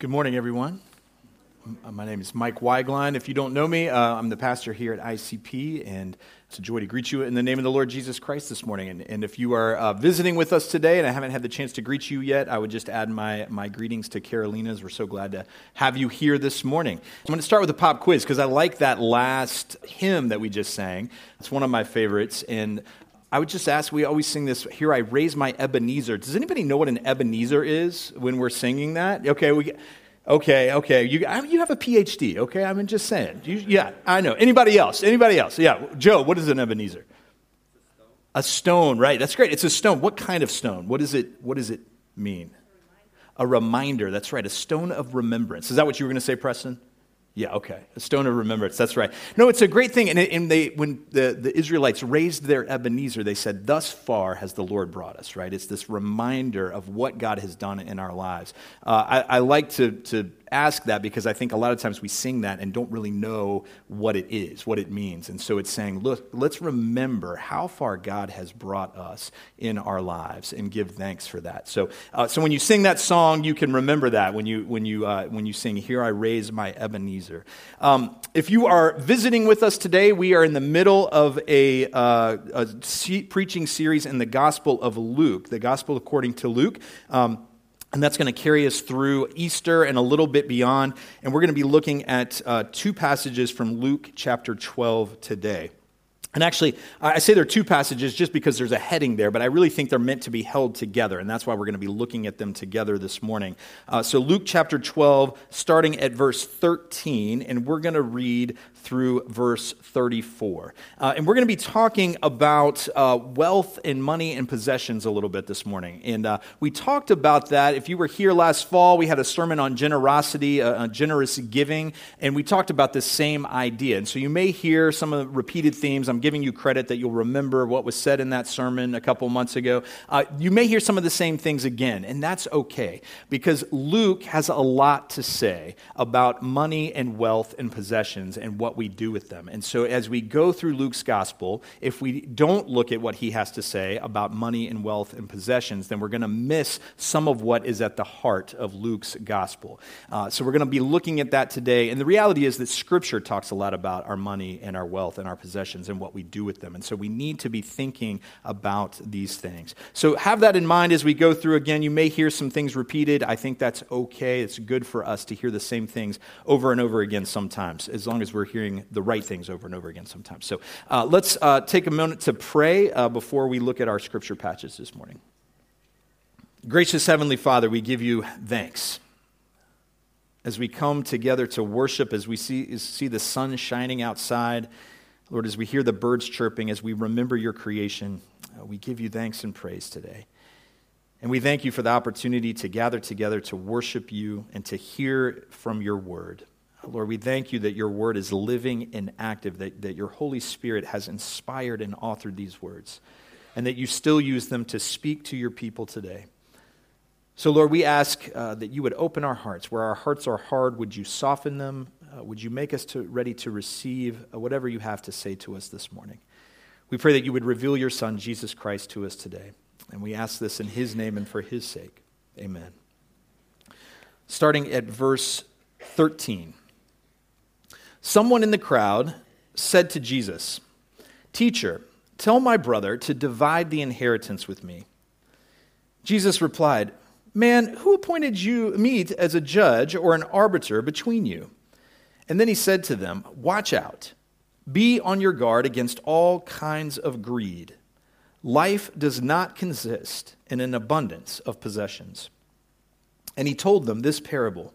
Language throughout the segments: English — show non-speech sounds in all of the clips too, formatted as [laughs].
Good morning, everyone. My name is Mike Weigline. If you don't know me, uh, I'm the pastor here at ICP, and it's a joy to greet you in the name of the Lord Jesus Christ this morning. And, and if you are uh, visiting with us today and I haven't had the chance to greet you yet, I would just add my, my greetings to Carolina's. We're so glad to have you here this morning. I'm going to start with a pop quiz because I like that last hymn that we just sang. It's one of my favorites. And I would just ask, we always sing this, Here I Raise My Ebenezer. Does anybody know what an Ebenezer is when we're singing that? Okay, we, okay, okay. You, you have a PhD, okay? I'm just saying. You, yeah, I know. Anybody else? Anybody else? Yeah, Joe, what is an Ebenezer? A stone, right. That's great. It's a stone. What kind of stone? What, is it, what does it mean? A reminder. That's right. A stone of remembrance. Is that what you were going to say, Preston? Yeah, okay. A stone of remembrance. That's right. No, it's a great thing. And, and they, when the, the Israelites raised their Ebenezer, they said, Thus far has the Lord brought us, right? It's this reminder of what God has done in our lives. Uh, I, I like to, to ask that because I think a lot of times we sing that and don't really know what it is, what it means. And so it's saying, look, let's remember how far God has brought us in our lives and give thanks for that. So, uh, so when you sing that song, you can remember that when you, when you, uh, when you sing, Here I Raise My Ebenezer. Um, if you are visiting with us today, we are in the middle of a, uh, a preaching series in the Gospel of Luke, the Gospel according to Luke. Um, and that's going to carry us through Easter and a little bit beyond. And we're going to be looking at uh, two passages from Luke chapter 12 today. And actually, I say there are two passages just because there's a heading there, but I really think they're meant to be held together, and that's why we're going to be looking at them together this morning. Uh, so, Luke chapter 12, starting at verse 13, and we're going to read through verse 34. Uh, and we're going to be talking about uh, wealth and money and possessions a little bit this morning. And uh, we talked about that. If you were here last fall, we had a sermon on generosity, uh, generous giving, and we talked about this same idea. And so you may hear some of the repeated themes. I'm giving you credit that you'll remember what was said in that sermon a couple months ago. Uh, you may hear some of the same things again, and that's okay because Luke has a lot to say about money and wealth and possessions and what we do with them. And so, as we go through Luke's gospel, if we don't look at what he has to say about money and wealth and possessions, then we're going to miss some of what is at the heart of Luke's gospel. Uh, so, we're going to be looking at that today. And the reality is that Scripture talks a lot about our money and our wealth and our possessions and what we do with them. And so, we need to be thinking about these things. So, have that in mind as we go through. Again, you may hear some things repeated. I think that's okay. It's good for us to hear the same things over and over again sometimes, as long as we're hearing hearing the right things over and over again sometimes. So uh, let's uh, take a moment to pray uh, before we look at our scripture patches this morning. Gracious Heavenly Father, we give you thanks. As we come together to worship, as we see, see the sun shining outside, Lord, as we hear the birds chirping, as we remember your creation, uh, we give you thanks and praise today. And we thank you for the opportunity to gather together to worship you and to hear from your word. Lord, we thank you that your word is living and active, that, that your Holy Spirit has inspired and authored these words, and that you still use them to speak to your people today. So, Lord, we ask uh, that you would open our hearts. Where our hearts are hard, would you soften them? Uh, would you make us to, ready to receive uh, whatever you have to say to us this morning? We pray that you would reveal your Son, Jesus Christ, to us today. And we ask this in his name and for his sake. Amen. Starting at verse 13. Someone in the crowd said to Jesus, Teacher, tell my brother to divide the inheritance with me. Jesus replied, Man, who appointed you me as a judge or an arbiter between you? And then he said to them, Watch out. Be on your guard against all kinds of greed. Life does not consist in an abundance of possessions. And he told them this parable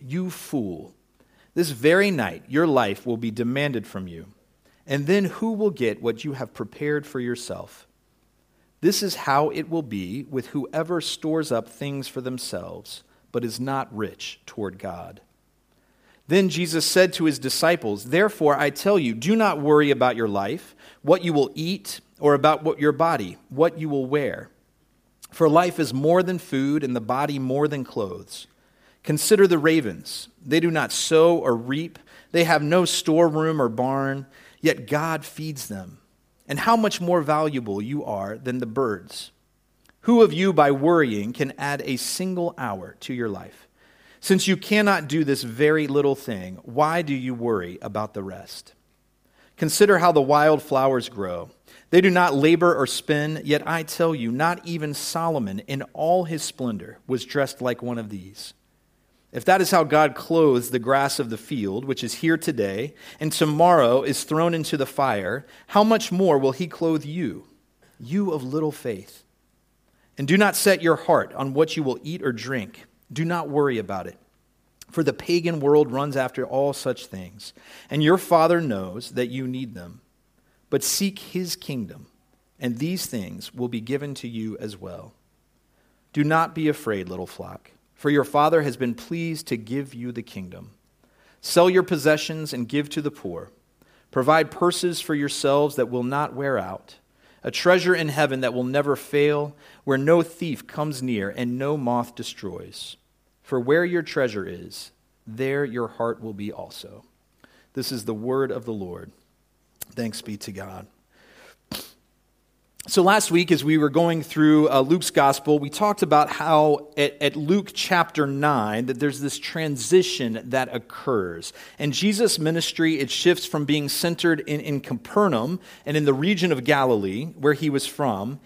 you fool, this very night your life will be demanded from you, and then who will get what you have prepared for yourself? This is how it will be with whoever stores up things for themselves, but is not rich toward God. Then Jesus said to his disciples, Therefore I tell you, do not worry about your life, what you will eat, or about what your body, what you will wear. For life is more than food, and the body more than clothes. Consider the ravens. They do not sow or reap, they have no storeroom or barn, yet God feeds them. And how much more valuable you are than the birds. Who of you, by worrying, can add a single hour to your life? Since you cannot do this very little thing, why do you worry about the rest? Consider how the wild flowers grow. They do not labor or spin, yet I tell you, not even Solomon in all his splendor was dressed like one of these. If that is how God clothes the grass of the field, which is here today, and tomorrow is thrown into the fire, how much more will he clothe you, you of little faith? And do not set your heart on what you will eat or drink. Do not worry about it. For the pagan world runs after all such things, and your Father knows that you need them. But seek his kingdom, and these things will be given to you as well. Do not be afraid, little flock, for your Father has been pleased to give you the kingdom. Sell your possessions and give to the poor. Provide purses for yourselves that will not wear out a treasure in heaven that will never fail, where no thief comes near and no moth destroys. For where your treasure is, there your heart will be also. This is the word of the Lord. Thanks be to God. So, last week, as we were going through uh, Luke's gospel, we talked about how at, at, Luke chapter 9, that there's this transition that occurs. And Jesus' ministry, it shifts from being centered in, in Capernaum and in the region of Galilee, where he was from,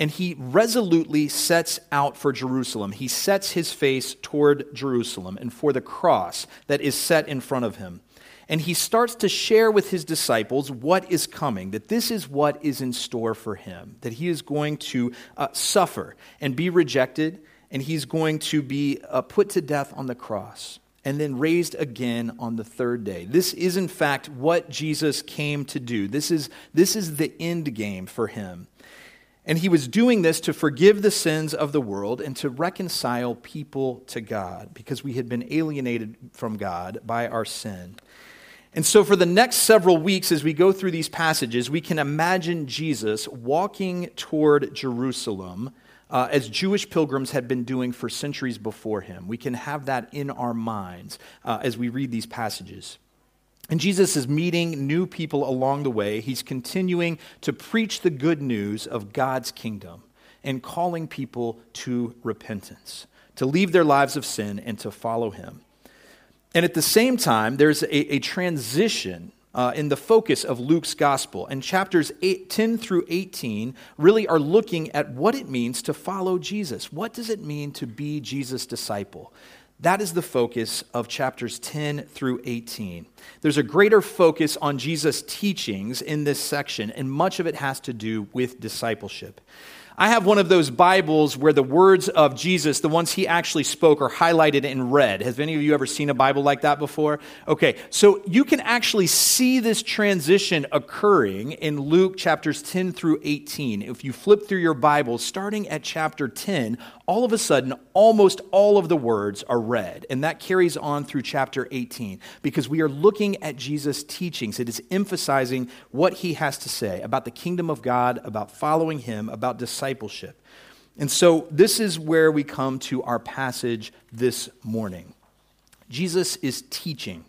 and he resolutely sets out for Jerusalem. He sets his face toward Jerusalem and for the cross that is set in front of him and he starts to share with his disciples what is coming, that this is what is in store for him, that he is going to uh, suffer and be rejected, and he's going to be uh, put to death on the cross and then raised again on the third day. This is, in fact, what Jesus came to do. This is, this is the end game for him. And he was doing this to forgive the sins of the world and to reconcile people to God because we had been alienated from God by our sin. And so, for the next several weeks, as we go through these passages, we can imagine Jesus walking toward Jerusalem uh, as Jewish pilgrims had been doing for centuries before him. We can have that in our minds uh, as we read these passages. And Jesus is meeting new people along the way. He's continuing to preach the good news of God's kingdom and calling people to repentance, to leave their lives of sin and to follow him. And at the same time, there's a, a transition uh, in the focus of Luke's gospel. And chapters eight, 10 through 18 really are looking at what it means to follow Jesus. What does it mean to be Jesus' disciple? That is the focus of chapters 10 through 18. There's a greater focus on Jesus' teachings in this section, and much of it has to do with discipleship. I have one of those Bibles where the words of Jesus, the ones he actually spoke, are highlighted in red. Has any of you ever seen a Bible like that before? Okay, so you can actually see this transition occurring in Luke chapters 10 through 18. If you flip through your Bible, starting at chapter 10, all of a sudden, almost all of the words are red. And that carries on through chapter 18 because we are looking at Jesus' teachings. It is emphasizing what he has to say about the kingdom of God, about following him, about discipleship. And so, this is where we come to our passage this morning. Jesus is teaching.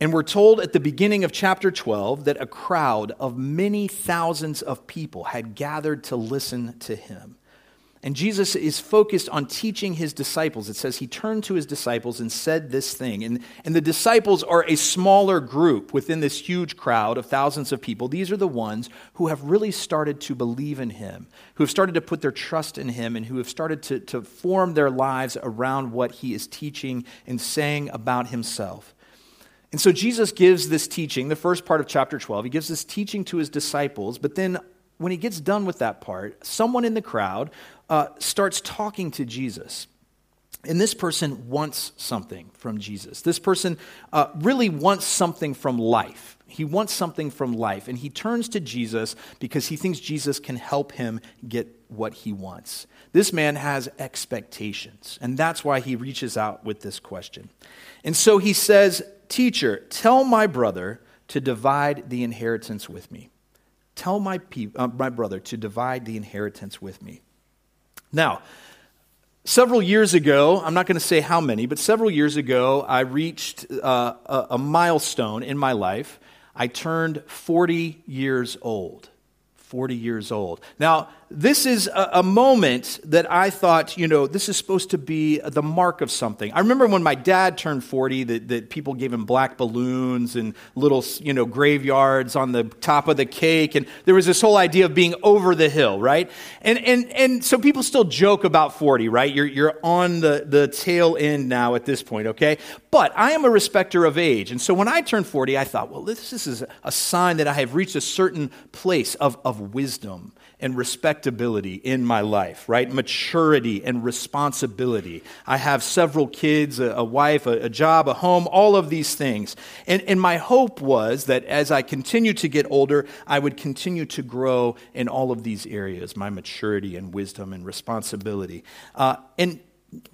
And we're told at the beginning of chapter 12 that a crowd of many thousands of people had gathered to listen to him. And Jesus is focused on teaching his disciples. It says he turned to his disciples and said this thing. And, and the disciples are a smaller group within this huge crowd of thousands of people. These are the ones who have really started to believe in him, who have started to put their trust in him, and who have started to, to form their lives around what he is teaching and saying about himself. And so Jesus gives this teaching, the first part of chapter 12. He gives this teaching to his disciples, but then when he gets done with that part, someone in the crowd uh, starts talking to Jesus. And this person wants something from Jesus. This person uh, really wants something from life. He wants something from life. And he turns to Jesus because he thinks Jesus can help him get what he wants. This man has expectations. And that's why he reaches out with this question. And so he says, Teacher, tell my brother to divide the inheritance with me. Tell my, pe- uh, my brother to divide the inheritance with me. Now, several years ago, I'm not going to say how many, but several years ago, I reached uh, a, a milestone in my life. I turned 40 years old. 40 years old. Now, this is a, a, moment that I thought, you know, this is supposed to be the mark of something. I remember when my dad turned 40 that, that people gave him black balloons and little, you know, graveyards on the top of the cake. And there was this whole idea of being over the hill, right? And, and, and so people still joke about 40, right? You're, you're on the, the tail end now at this point, okay? But I am a respecter of age. And so when I turned 40, I thought, well, this, this is a sign that I have reached a certain place of, of wisdom and respectability in my life, right? Maturity and responsibility. I have several kids, a, a wife, a, a, job, a home, all of these things. And, and my hope was that as I continue to get older, I would continue to grow in all of these areas my maturity and wisdom and responsibility. Uh, and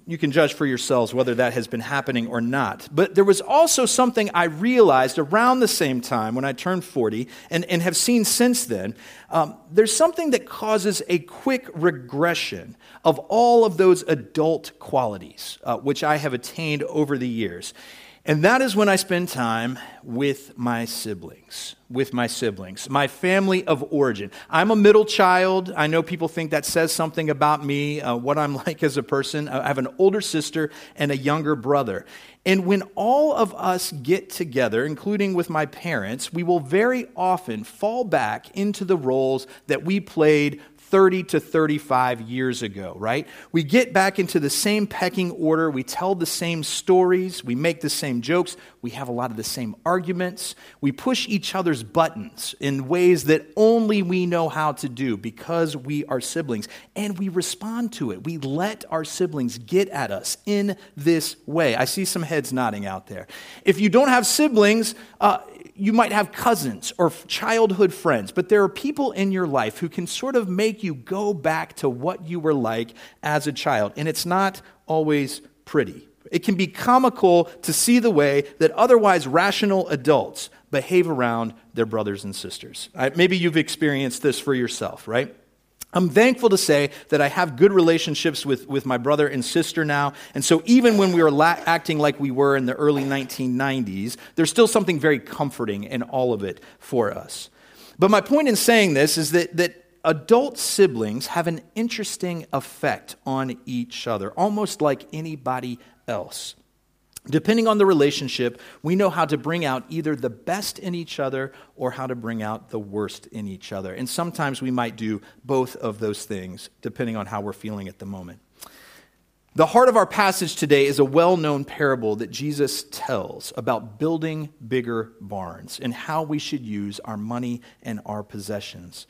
you can judge for yourselves whether that has been happening or not. But there was also something I realized around the same time when I turned 40 and, and have seen since then. Um, there's something that causes a quick regression of all of those adult qualities, uh, which I have attained over the years. And that is when I spend time with my siblings. With my siblings, my family of origin. I'm a middle child. I know people think that says something about me, uh, what I'm [laughs] like as a person. I have an older sister and a younger brother. And when all of us get together, including with my parents, we will very often fall back into the roles that we played 30 to 35 years ago, right? We get back into the same pecking order. We tell the same stories. We make the same jokes. We have a lot of the same arguments. We push each other's buttons in ways that only we know how to do because we are siblings. And we respond to it. We let our siblings get at us in this way. I see some heads nodding out there. If you don't have siblings, uh, you might have cousins or childhood friends, but there are people in your life who can sort of you go back to what you were like as a child. And it's not always pretty. It can be comical to see the way that otherwise rational adults behave around their brothers and sisters. Maybe you've experienced this for yourself, right? I'm thankful to say that I have good relationships with, with my brother and sister now. And so even when we were la- acting like we were in the early 1990s, there's still something very comforting in all of it for us. But my point in saying this is that, that adult siblings have an interesting effect on each other, almost like anybody else. Depending on the relationship, we know how to bring out either the best in each other or how to bring out the worst in each other. And sometimes we might do both of those things, depending on how we're feeling at the moment. The heart of our passage today is a well known parable that Jesus tells about building bigger barns and how we should use our money and our possessions.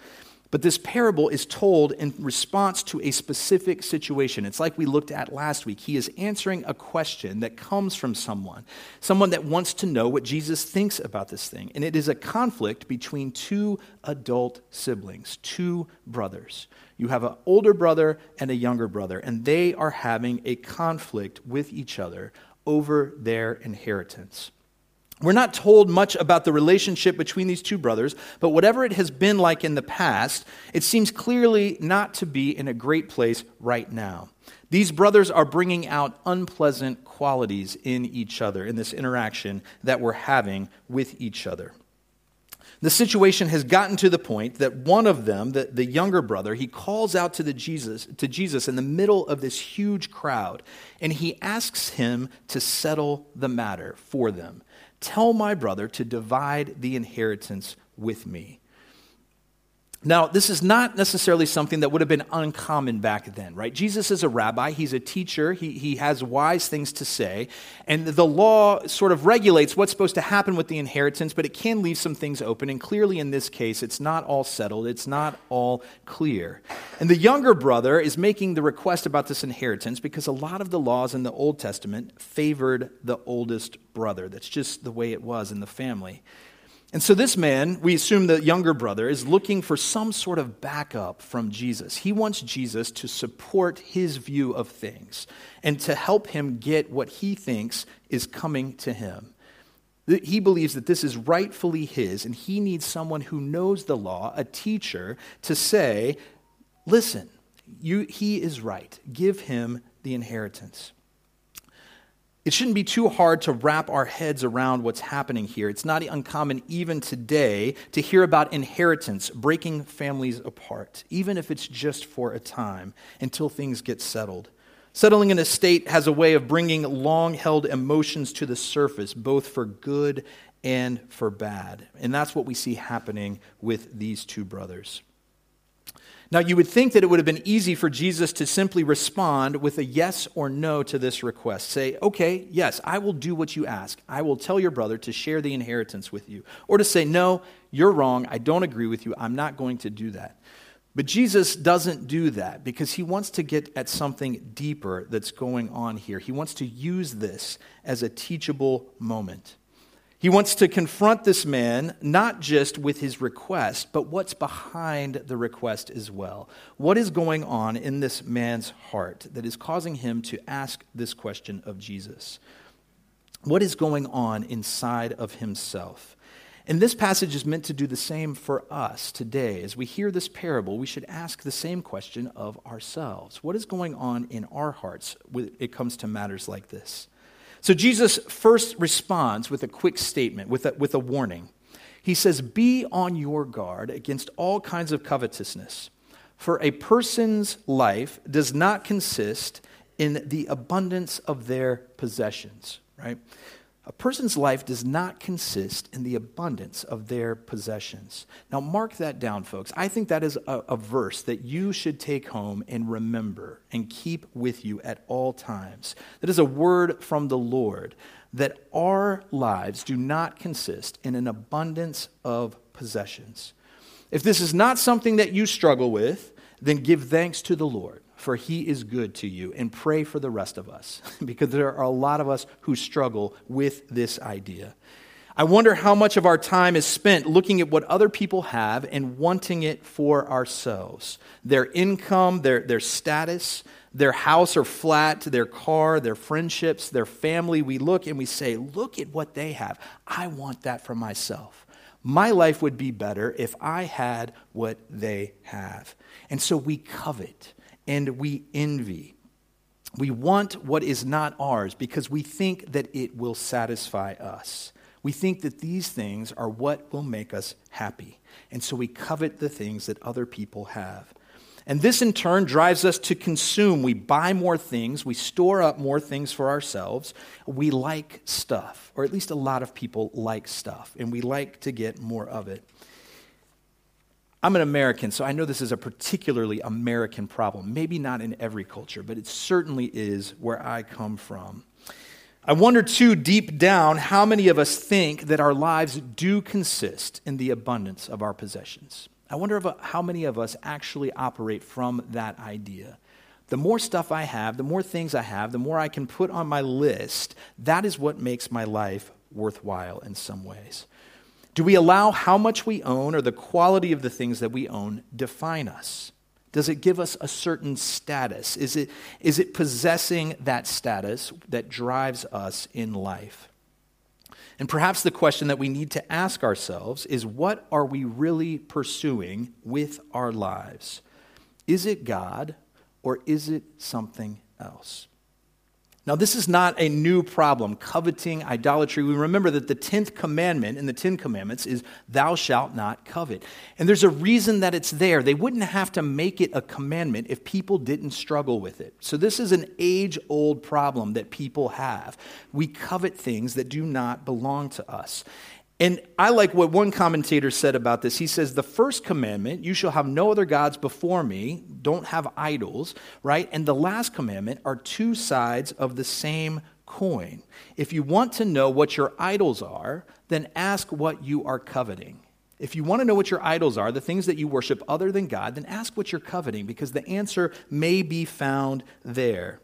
But this parable is told in response to a specific situation. It's like we looked at last week. He is answering a question that comes from someone, someone that wants to know what Jesus thinks about this thing. And it is a conflict between two adult siblings, two brothers. You have an older brother and a younger brother, and they are having a conflict with each other over their inheritance. We're not told much about the relationship between these two brothers, but whatever it has been like in the past, it seems clearly not to be in a great place right now. These brothers are bringing out unpleasant qualities in each other, in this interaction that we're having with each other. The situation has gotten to the point that one of them, the, the younger brother, he calls out to, the Jesus, to Jesus in the middle of this huge crowd, and he asks him to settle the matter for them. Tell my brother to divide the inheritance with me. Now, this is not necessarily something that would have been uncommon back then, right? Jesus is a rabbi, he's a teacher, he, he has wise things to say, and the law sort of regulates what's supposed to happen with the inheritance, but it can leave some things open. And clearly, in this case, it's not all settled, it's not all clear. And the younger brother is making the request about this inheritance because a lot of the laws in the Old Testament favored the oldest brother. That's just the way it was in the family. And so, this man, we assume the younger brother, is looking for some sort of backup from Jesus. He wants Jesus to support his view of things and to help him get what he thinks is coming to him. He believes that this is rightfully his, and he needs someone who knows the law, a teacher, to say, Listen, you, he is right. Give him the inheritance. It shouldn't be too hard to wrap our heads around what's happening here. It's not uncommon even today to hear about inheritance breaking families apart, even if it's just for a time until things get settled. Settling an estate has a way of bringing long held emotions to the surface, both for good and for bad. And that's what we see happening with these two brothers. Now, you would think that it would have been easy for Jesus to simply respond with a yes or no to this request. Say, okay, yes, I will do what you ask. I will tell your brother to share the inheritance with you. Or to say, no, you're wrong. I don't agree with you. I'm not going to do that. But Jesus doesn't do that because he wants to get at something deeper that's going on here. He wants to use this as a teachable moment. He wants to confront this man not just with his request, but what's behind the request as well. What is going on in this man's heart that is causing him to ask this question of Jesus? What is going on inside of himself? And this passage is meant to do the same for us today. As we hear this parable, we should ask the same question of ourselves. What is going on in our hearts when it comes to matters like this? So Jesus first responds with a quick statement, with a, with a warning. He says, Be on your guard against all kinds of covetousness, for a person's life does not consist in the abundance of their possessions, right? A person's life does not consist in the abundance of their possessions. Now, mark that down, folks. I think that is a, a, verse that you should take home and remember and keep with you at all times. That is a word from the Lord that our lives do not consist in an abundance of possessions. If this is not something that you struggle with, then give thanks to the Lord for he is good to you. And pray for the rest of us, [laughs] because there are a lot of us who struggle with this idea. I wonder how much of our time is spent looking at what other people have and wanting it for ourselves their income, their, their status, their house or flat, their car, their friendships, their family. We look and we say, Look at what they have. I want that for myself. My life would be better if I had what they have. And so we covet and we envy. We want what is not ours because we think that it will satisfy us. We think that these things are what will make us happy. And so we covet the things that other people have. And this in turn drives us to consume. We buy more things, we store up more things for ourselves. We like stuff, or at least a lot of people like stuff, and we like to get more of it. I'm an American, so I know this is a particularly American problem. Maybe not in every culture, but it certainly is where I come from. I wonder, too, deep down, how many of us think that our lives do consist in the abundance of our possessions. I wonder if, how many of us actually operate from that idea. The more stuff I have, the more things I have, the more I can put on my list, that is what makes my life worthwhile in some ways. Do we allow how much we own or the quality of the things that we own define us? Does it give us a certain status? Is it, is it possessing that status that drives us in life? And perhaps the question that we need to ask ourselves is what are we really pursuing with our lives? Is it God or is it something else? Now, this is not a new problem, coveting, idolatry. We remember that the 10th commandment in the 10 commandments is, Thou shalt not covet. And there's a reason that it's there. They wouldn't have to make it a commandment if people didn't struggle with it. So, this is an age old problem that people have. We covet things that do not belong to us. And I like what one commentator said about this. He says, The first commandment, you shall have no other gods before me, don't have idols, right? And the last commandment are two sides of the same coin. If you want to know what your idols are, then ask what you are coveting. If you want to know what your idols are, the things that you worship other than God, then ask what you're coveting because the answer may be found there.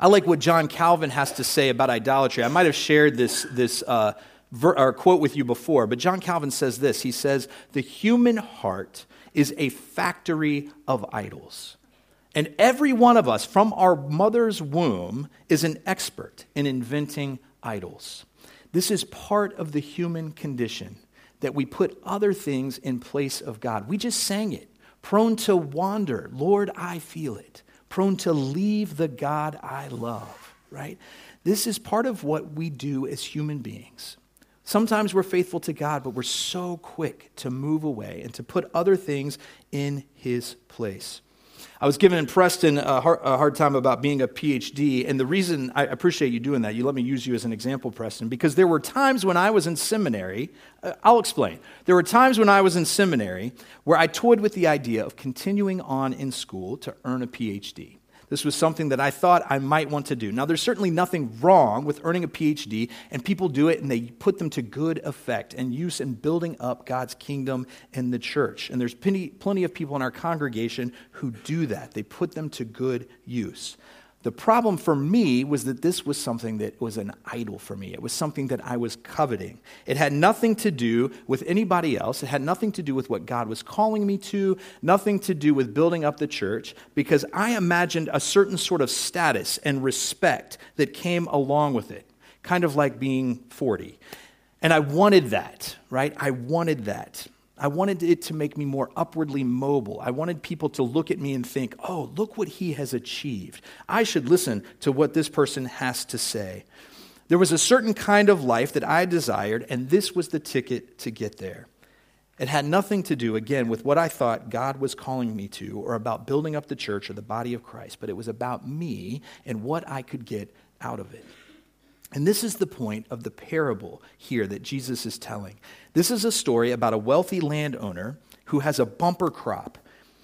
I like what John Calvin has to say about idolatry. I might have shared this, this uh, ver- or quote with you before, but John Calvin says this. He says, The human heart is a factory of idols. And every one of us from our mother's womb is an expert in inventing idols. This is part of the human condition that we put other things in place of God. We just sang it. Prone to wander, Lord, I feel it. Prone to leave the God I love, right? This is part of what we do as human beings. Sometimes we're faithful to God, but we're so quick to move away and to put other things in his place. I was giving Preston a hard, a hard, time about being a PhD, and the reason I appreciate you doing that, you let me use you as an example, Preston, because there were times when I was in seminary, uh, I'll explain. There were times when I was in seminary where I toyed with the idea of continuing on in school to earn a PhD. This was something that I thought I might want to do. Now, there's certainly nothing wrong with earning a PhD, and people do it and they put them to good effect and use in building up God's kingdom and the church. And there's plenty, plenty of people in our congregation who do that, they put them to good use. The problem for me was that this was something that was an idol for me. It was something that I was coveting. It had nothing to do with anybody else. It had nothing to do with what God was calling me to, nothing to do with building up the church, because I imagined a certain sort of status and respect that came along with it, kind of like being 40. And I wanted that, right? I wanted that. I wanted it to make me more upwardly mobile. I wanted people to look at me and think, oh, look what he has achieved. I should listen to what this person has to say. There was a certain kind of life that I desired, and this was the ticket to get there. It had nothing to do, again, with what I thought God was calling me to or about building up the church or the body of Christ, but it was about me and what I could get out of it. And this is the point of the parable here that Jesus is telling. This is a story about a wealthy landowner who has a bumper crop.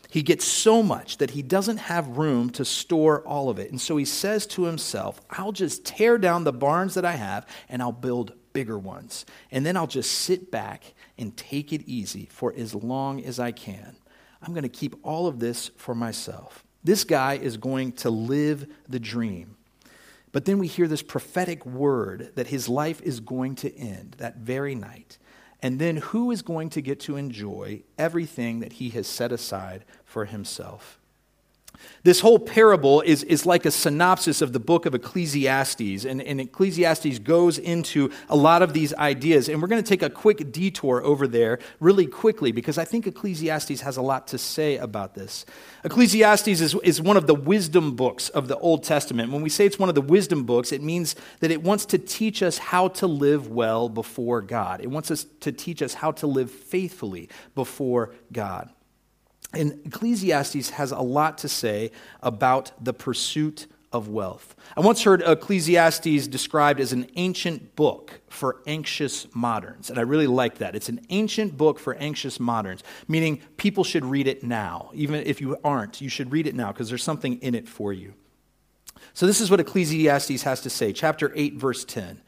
He gets so much that he doesn't have room to store all of it. And so he says to himself, I'll just tear down the barns that I have and I'll build bigger ones. And then I'll just sit back and take it easy for as long as I can. I'm going to keep all of this for myself. This guy is going to live the dream. But then we hear this prophetic word that his life is going to end that very night. And then who is going to get to enjoy everything that he has set aside for himself? This whole parable is, is like a synopsis of the book of Ecclesiastes, and, and Ecclesiastes goes into a lot of these ideas. And we're going to take a quick detour over there really quickly because I think Ecclesiastes has a lot to say about this. Ecclesiastes is, is one of the wisdom books of the Old Testament. When we say it's one of the wisdom books, it means that it wants to teach us how to live well before God, it wants us to teach us how to live faithfully before God. And Ecclesiastes has a lot to say about the pursuit of wealth. I once heard Ecclesiastes described as an ancient book for anxious moderns, and I really like that. It's an ancient book for anxious moderns, meaning people should read it now. Even if you aren't, you should read it now because there's something in it for you. So, this is what Ecclesiastes has to say, chapter 8, verse 10.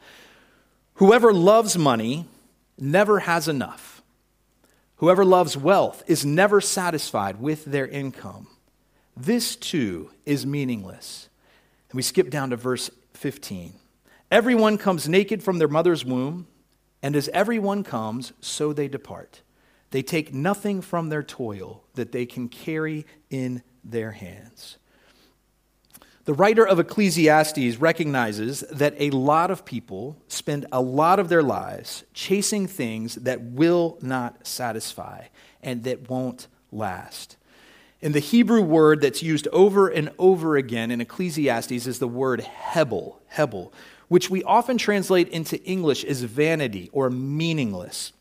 Whoever loves money never has enough Whoever loves wealth is never satisfied with their income. This too is meaningless. And we skip down to verse 15. Everyone comes naked from their mother's womb, and as everyone comes, so they depart. They take nothing from their toil that they can carry in their hands. The writer of Ecclesiastes recognizes that a lot of people spend a lot of their lives chasing things that will not satisfy and that won't last. And the Hebrew word that's used over and over again in Ecclesiastes is the word hebel, hebel, which we often translate into English as vanity or meaningless.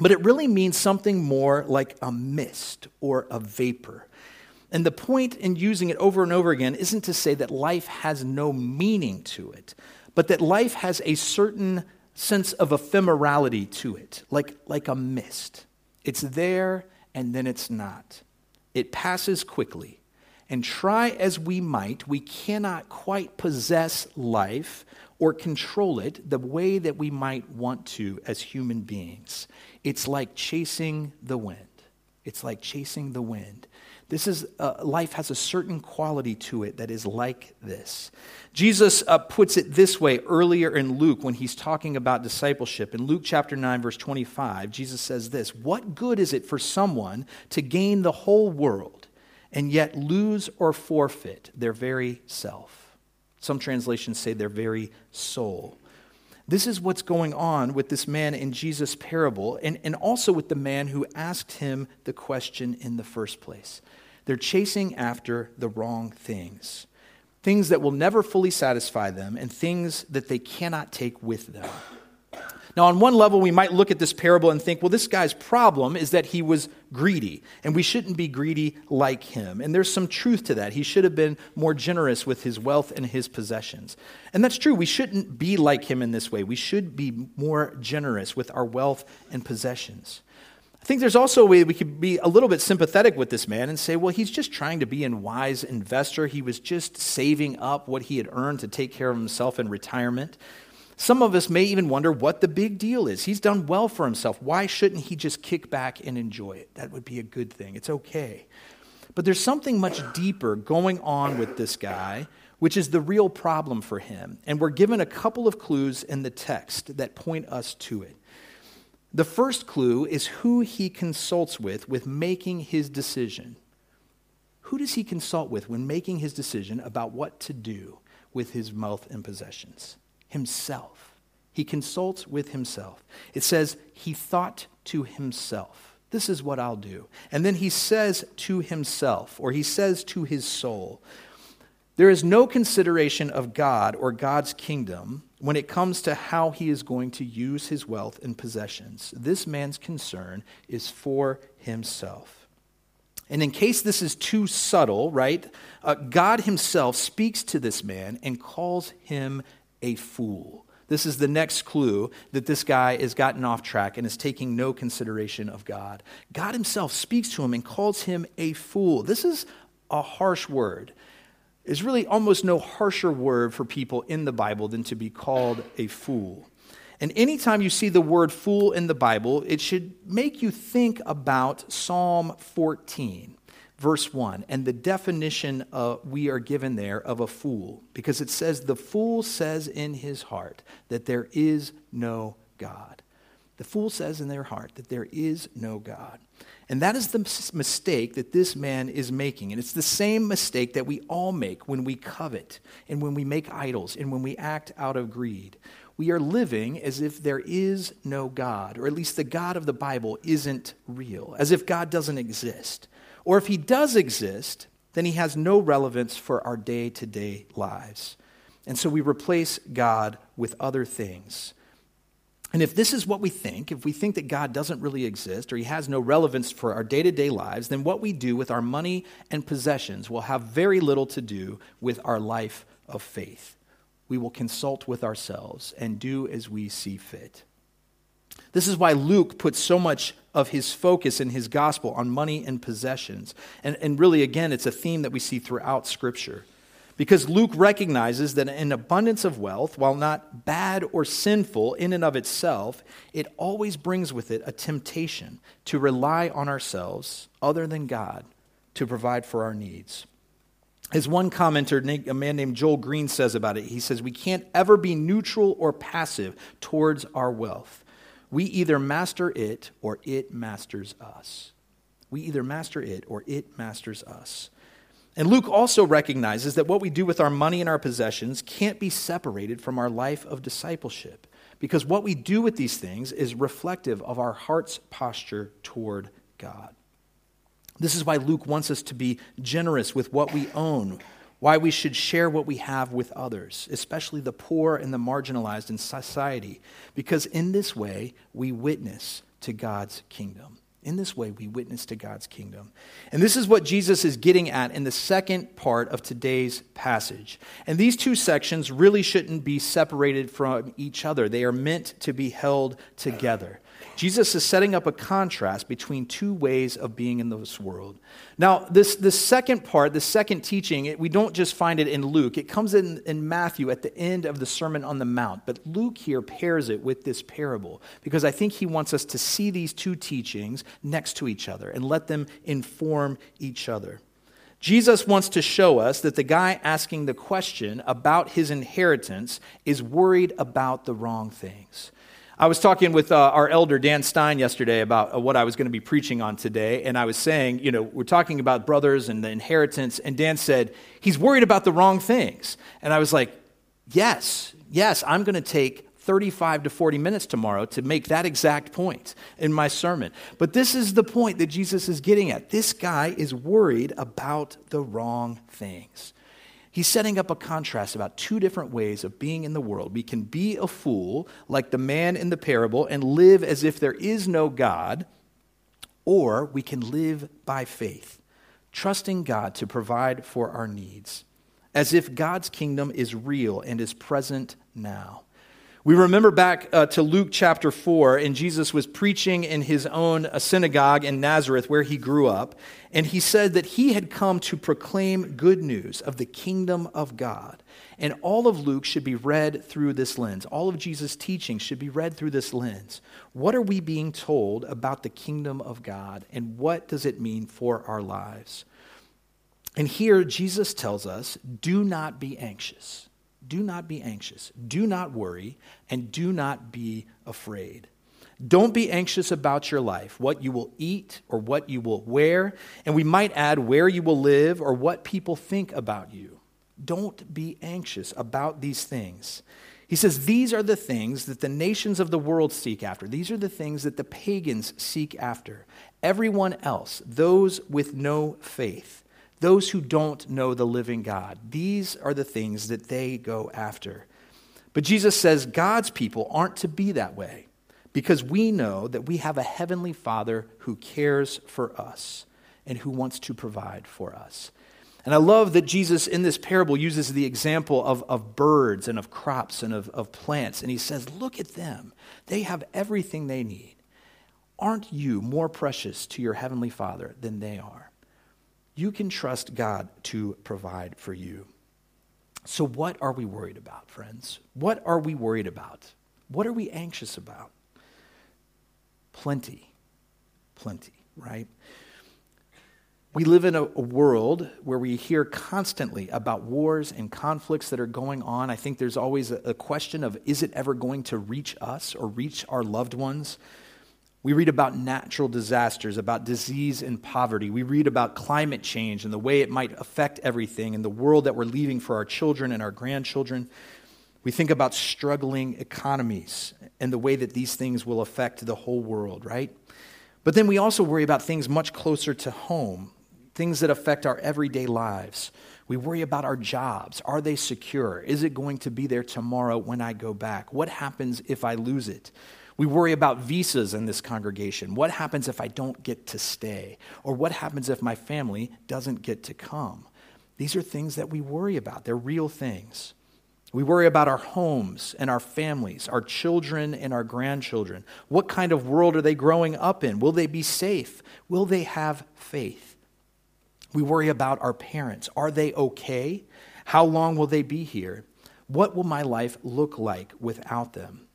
But it really means something more like a mist or a vapor. And the point in using it over and over again isn't to say that life has no meaning to it, but that life has a certain sense of ephemerality to it, like, like a mist. It's there and then it's not. It passes quickly. And try as we might, we cannot quite possess life or control it the way that we might want to as human beings. It's like chasing the wind. It's like chasing the wind. This is uh, life has a certain quality to it that is like this. Jesus uh, puts it this way earlier in Luke when he's talking about discipleship. In Luke chapter 9 verse 25, Jesus says this, "What good is it for someone to gain the whole world and yet lose or forfeit their very self?" Some translations say their very soul. This is what's going on with this man in Jesus' parable, and, and also with the man who asked him the question in the first place. They're chasing after the wrong things, things that will never fully satisfy them, and things that they cannot take with them. Now, on one level, we might look at this parable and think, well, this guy's problem is that he was greedy, and we shouldn't be greedy like him. And there's some truth to that. He should have been more generous with his wealth and his possessions. And that's true. We shouldn't be like him in this way. We should be more generous with our wealth and possessions. I think there's also a way we could be a little bit sympathetic with this man and say, well, he's just trying to be a wise investor. He was just saving up what he had earned to take care of himself in retirement. Some of us may even wonder what the big deal is. He's done well for himself. Why shouldn't he just kick back and enjoy it? That would be a good thing. It's okay. But there's something much deeper going on with this guy, which is the real problem for him. And we're given a couple of clues in the text that point us to it. The first clue is who he consults with with making his decision. Who does he consult with when making his decision about what to do with his wealth and possessions? Himself. He consults with himself. It says, he thought to himself, This is what I'll do. And then he says to himself, or he says to his soul, There is no consideration of God or God's kingdom when it comes to how he is going to use his wealth and possessions. This man's concern is for himself. And in case this is too subtle, right, uh, God himself speaks to this man and calls him a fool. This is the next clue that this guy has gotten off track and is taking no consideration of God. God himself speaks to him and calls him a fool. This is a harsh word. There's really almost no harsher word for people in the Bible than to be called a fool. And anytime you see the word fool in the Bible, it should make you think about Psalm 14 verse 1 and the definition uh, we are given there of a fool because it says the fool says in his heart that there is no god. The fool says in their heart that there is no god. And that is the mistake that this man is making. And it's the same mistake that we all make when we covet and when we make idols and when we act out of greed. We are living as if there is no God, or at least the God of the Bible isn't real, as if God doesn't exist. Or if he does exist, then he has no relevance for our day to day lives. And so we replace God with other things. And if this is what we think, if we think that God doesn't really exist or he has no relevance for our day to day lives, then what we do with our money and possessions will have very little to do with our life of faith. We will consult with ourselves and do as we see fit. This is why Luke puts so much of his focus in his gospel on money and possessions. And, and really, again, it's a theme that we see throughout Scripture. Because Luke recognizes that an abundance of wealth, while not bad or sinful in and of itself, it always brings with it a temptation to rely on ourselves other than God to provide for our needs. As one commenter, a man named Joel Green, says about it, he says, We can't ever be neutral or passive towards our wealth. We either master it or it masters us. We either master it or it masters us. And Luke also recognizes that what we do with our money and our possessions can't be separated from our life of discipleship because what we do with these things is reflective of our heart's posture toward God. This is why Luke wants us to be generous with what we own, why we should share what we have with others, especially the poor and the marginalized in society, because in this way we witness to God's kingdom. In this way, we witness to God's kingdom. And this is what Jesus is getting at in the second part of today's passage. And these two sections really shouldn't be separated from each other, they are meant to be held together. Jesus is setting up a contrast between two ways of being in this world. Now, this, this second part, the second teaching, it, we don't just find it in Luke. It comes in, in Matthew at the end of the Sermon on the Mount. But Luke here pairs it with this parable because I think he wants us to see these two teachings next to each other and let them inform each other. Jesus wants to show us that the guy asking the question about his inheritance is worried about the wrong things. I was talking with uh, our elder, Dan Stein, yesterday about uh, what I was going to be preaching on today. And I was saying, you know, we're talking about brothers and the inheritance. And Dan said, he's worried about the wrong things. And I was like, yes, yes, I'm going to take 35 to 40 minutes tomorrow to make that exact point in my sermon. But this is the point that Jesus is getting at. This guy is worried about the wrong things. He's setting up a contrast about two different ways of being in the world. We can be a fool, like the man in the parable, and live as if there is no God, or we can live by faith, trusting God to provide for our needs, as if God's kingdom is real and is present now. We remember back uh, to Luke chapter 4, and Jesus was preaching in his own uh, synagogue in Nazareth where he grew up. And he said that he had come to proclaim good news of the kingdom of God. And all of Luke should be read through this lens. All of Jesus' teachings should be read through this lens. What are we being told about the kingdom of God, and what does it mean for our lives? And here, Jesus tells us do not be anxious. Do not be anxious. Do not worry, and do not be afraid. Don't be anxious about your life, what you will eat or what you will wear, and we might add where you will live or what people think about you. Don't be anxious about these things. He says, These are the things that the nations of the world seek after. These are the things that the pagans seek after. Everyone else, those with no faith, those who don't know the living God. These are the things that they go after. But Jesus says God's people aren't to be that way because we know that we have a heavenly Father who cares for us and who wants to provide for us. And I love that Jesus in this parable uses the example of, of birds and of crops and of, of plants. And he says, Look at them. They have everything they need. Aren't you more precious to your heavenly Father than they are? You can trust God to provide for you. So, what are we worried about, friends? What are we worried about? What are we anxious about? Plenty. Plenty, right? We live in a, a, world where we hear constantly about wars and conflicts that are going on. I think there's always a, a question of is it ever going to reach us or reach our loved ones? We read about natural disasters, about disease and poverty. We read about climate change and the way it might affect everything and the world that we're leaving for our children and our grandchildren. We think about struggling economies and the way that these things will affect the whole world, right? But then we also worry about things much closer to home, things that affect our everyday lives. We worry about our jobs. Are they secure? Is it going to be there tomorrow when I go back? What happens if I lose it? We worry about visas in this congregation. What happens if I don't get to stay? Or what happens if my family doesn't get to come? These are things that we worry about. They're real things. We worry about our homes and our families, our children and our grandchildren. What kind of world are they growing up in? Will they be safe? Will they have faith? We worry about our parents. Are they okay? How long will they be here? What will my life look like without them?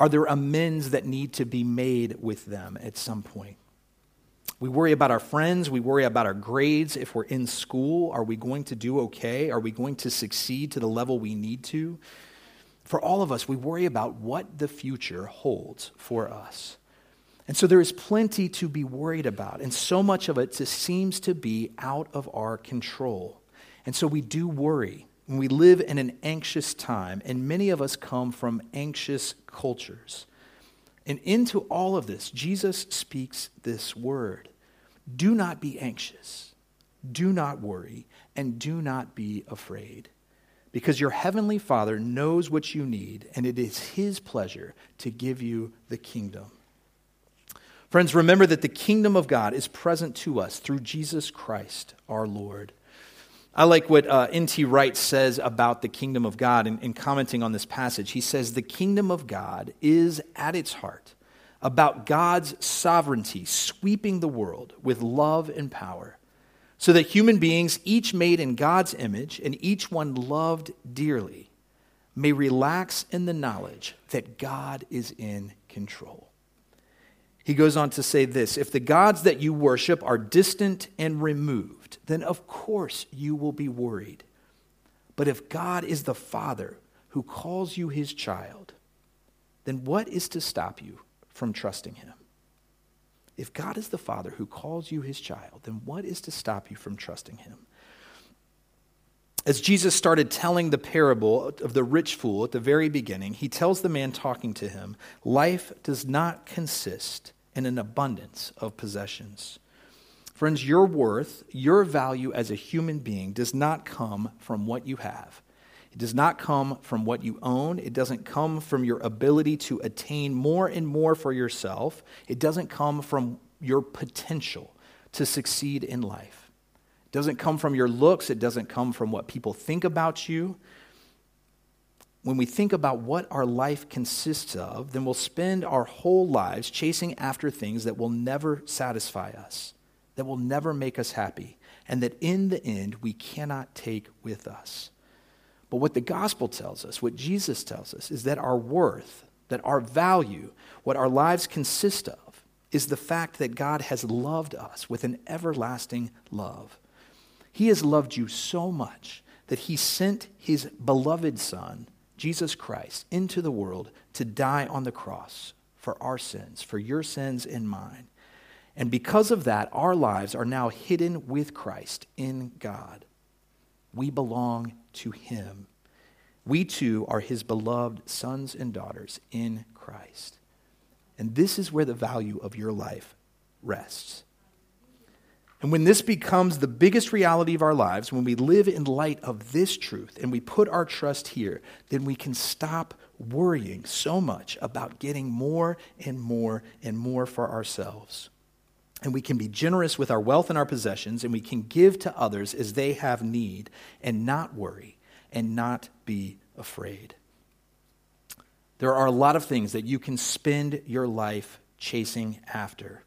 Are there amends that need to be made with them at some point? We worry about our friends. We worry about our grades. If we're in school, are we going to do okay? Are we going to succeed to the level we need to? For all of us, we worry about what the future holds for us. And so there is plenty to be worried about, and so much of it just seems to be out of our control. And so we do worry we live in an anxious time, and many of us come from anxious cultures. And into all of this, Jesus speaks this word Do not be anxious, do not worry, and do not be afraid. Because your heavenly Father knows what you need, and it is His pleasure to give you the kingdom. Friends, remember that the kingdom of God is present to us through Jesus Christ our Lord. I like what uh, N.T. Wright says about the kingdom of God in, in commenting on this passage. He says, The kingdom of God is at its heart about God's sovereignty sweeping the world with love and power, so that human beings, each made in God's image and each one loved dearly, may relax in the knowledge that God is in control. He goes on to say this If the gods that you worship are distant and removed, then of course you will be worried. But if God is the Father who calls you his child, then what is to stop you from trusting him? If God is the Father who calls you his child, then what is to stop you from trusting him? As Jesus started telling the parable of the rich fool at the very beginning, he tells the man talking to him, Life does not consist in an abundance of possessions. Friends, your worth, your value as a human being does not come from what you have. It does not come from what you own. It doesn't come from your ability to attain more and more for yourself. It doesn't come from your potential to succeed in life. It doesn't come from your looks. It doesn't come from what people think about you. When we think about what our life consists of, then we'll spend our whole lives chasing after things that will never satisfy us, that will never make us happy, and that in the end we cannot take with us. But what the gospel tells us, what Jesus tells us, is that our worth, that our value, what our lives consist of, is the fact that God has loved us with an everlasting love. He has loved you so much that he sent his beloved Son, Jesus Christ, into the world to die on the cross for our sins, for your sins and mine. And because of that, our lives are now hidden with Christ in God. We belong to him. We too are his beloved sons and daughters in Christ. And this is where the value of your life rests. And when this becomes the biggest reality of our lives, when we live in light of this truth and we put our trust here, then we can stop worrying so much about getting more and more and more for ourselves. And we can be generous with our wealth and our possessions, and we can give to others as they have need and not worry and not be afraid. There are a lot of things that you can spend your life chasing after.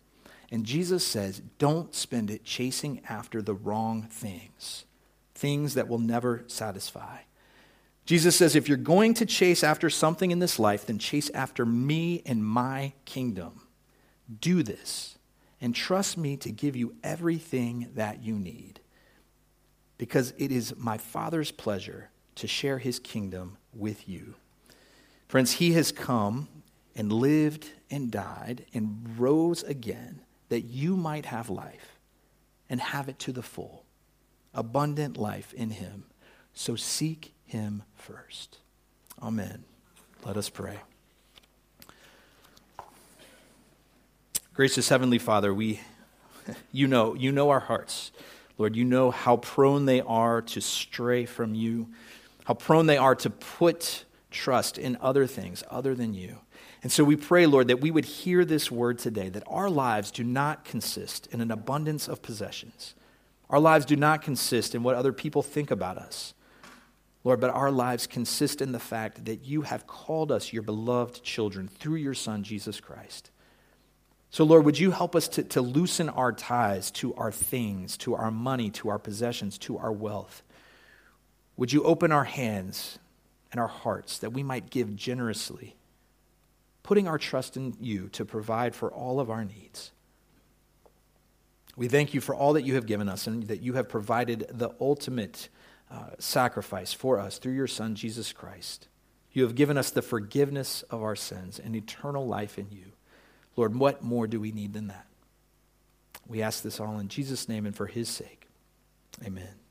And Jesus says, don't spend it chasing after the wrong things, things that will never satisfy. Jesus says, if you're going to chase after something in this life, then chase after me and my kingdom. Do this and trust me to give you everything that you need. Because it is my Father's pleasure to share his kingdom with you. Friends, he has come and lived and died and rose again that you might have life and have it to the full, abundant life in him. So seek him first. Amen. Let us pray. Gracious Heavenly Father, we, [laughs] you know, you know our hearts. Lord, you know how prone they are to stray from you how prone they are to put trust in other things other than you. And so we pray, Lord, that we would hear this word today that our lives do not consist in an abundance of possessions. Our lives do not consist in what other people think about us. Lord, but our lives consist in the fact that you have called us your beloved children through your Son, Jesus Christ. So, Lord, would you help us to, to loosen our ties to our things, to our money, to our possessions, to our wealth? Would you open our hands and our hearts that we might give generously, putting our trust in you to provide for all of our needs? We thank you for all that you have given us and that you have provided the ultimate uh, sacrifice for us through your Son, Jesus Christ. You have given us the forgiveness of our sins and eternal life in you. Lord, what more do we need than that? We ask this all in Jesus' name and for his sake. Amen.